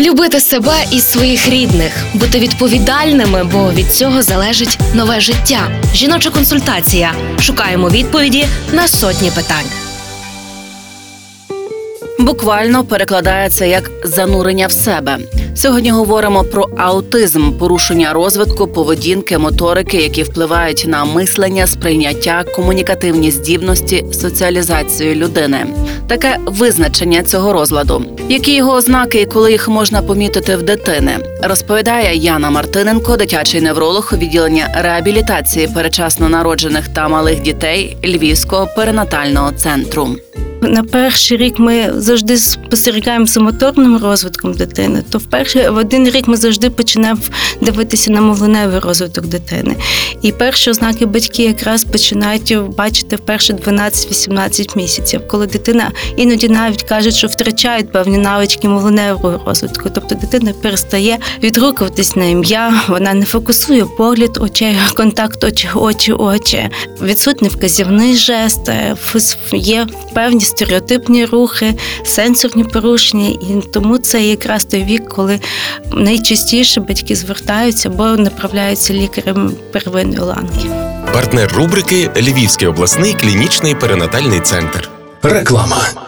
Любити себе і своїх рідних, бути відповідальними, бо від цього залежить нове життя. Жіноча консультація. Шукаємо відповіді на сотні питань. Буквально перекладається як занурення в себе. Сьогодні говоримо про аутизм, порушення розвитку, поведінки, моторики, які впливають на мислення, сприйняття, комунікативні здібності, соціалізацію людини. Таке визначення цього розладу. Які його ознаки і коли їх можна помітити в дитини, розповідає Яна Мартиненко, дитячий невролог відділення реабілітації перечасно народжених та малих дітей Львівського перинатального центру. На перший рік ми завжди спостерігаємо за моторним розвитком дитини. То в перший в один рік ми завжди починаємо дивитися на мовленевий розвиток дитини. І перші ознаки батьки якраз починають бачити в перші 12-18 місяців, коли дитина іноді навіть кажуть, що втрачають певні навички мовленевого розвитку. Тобто дитина перестає відгукуватись на ім'я, вона не фокусує погляд очей, контакт очі, очі, очі. Відсутній вказівний жест, е, є певні стереотипні рухи, сенсорні порушення, і тому це якраз той вік, коли найчастіше батьки звертаються або направляються лікарем первинної ланки. Партнер рубрики Львівський обласний клінічний перинатальний центр. Реклама.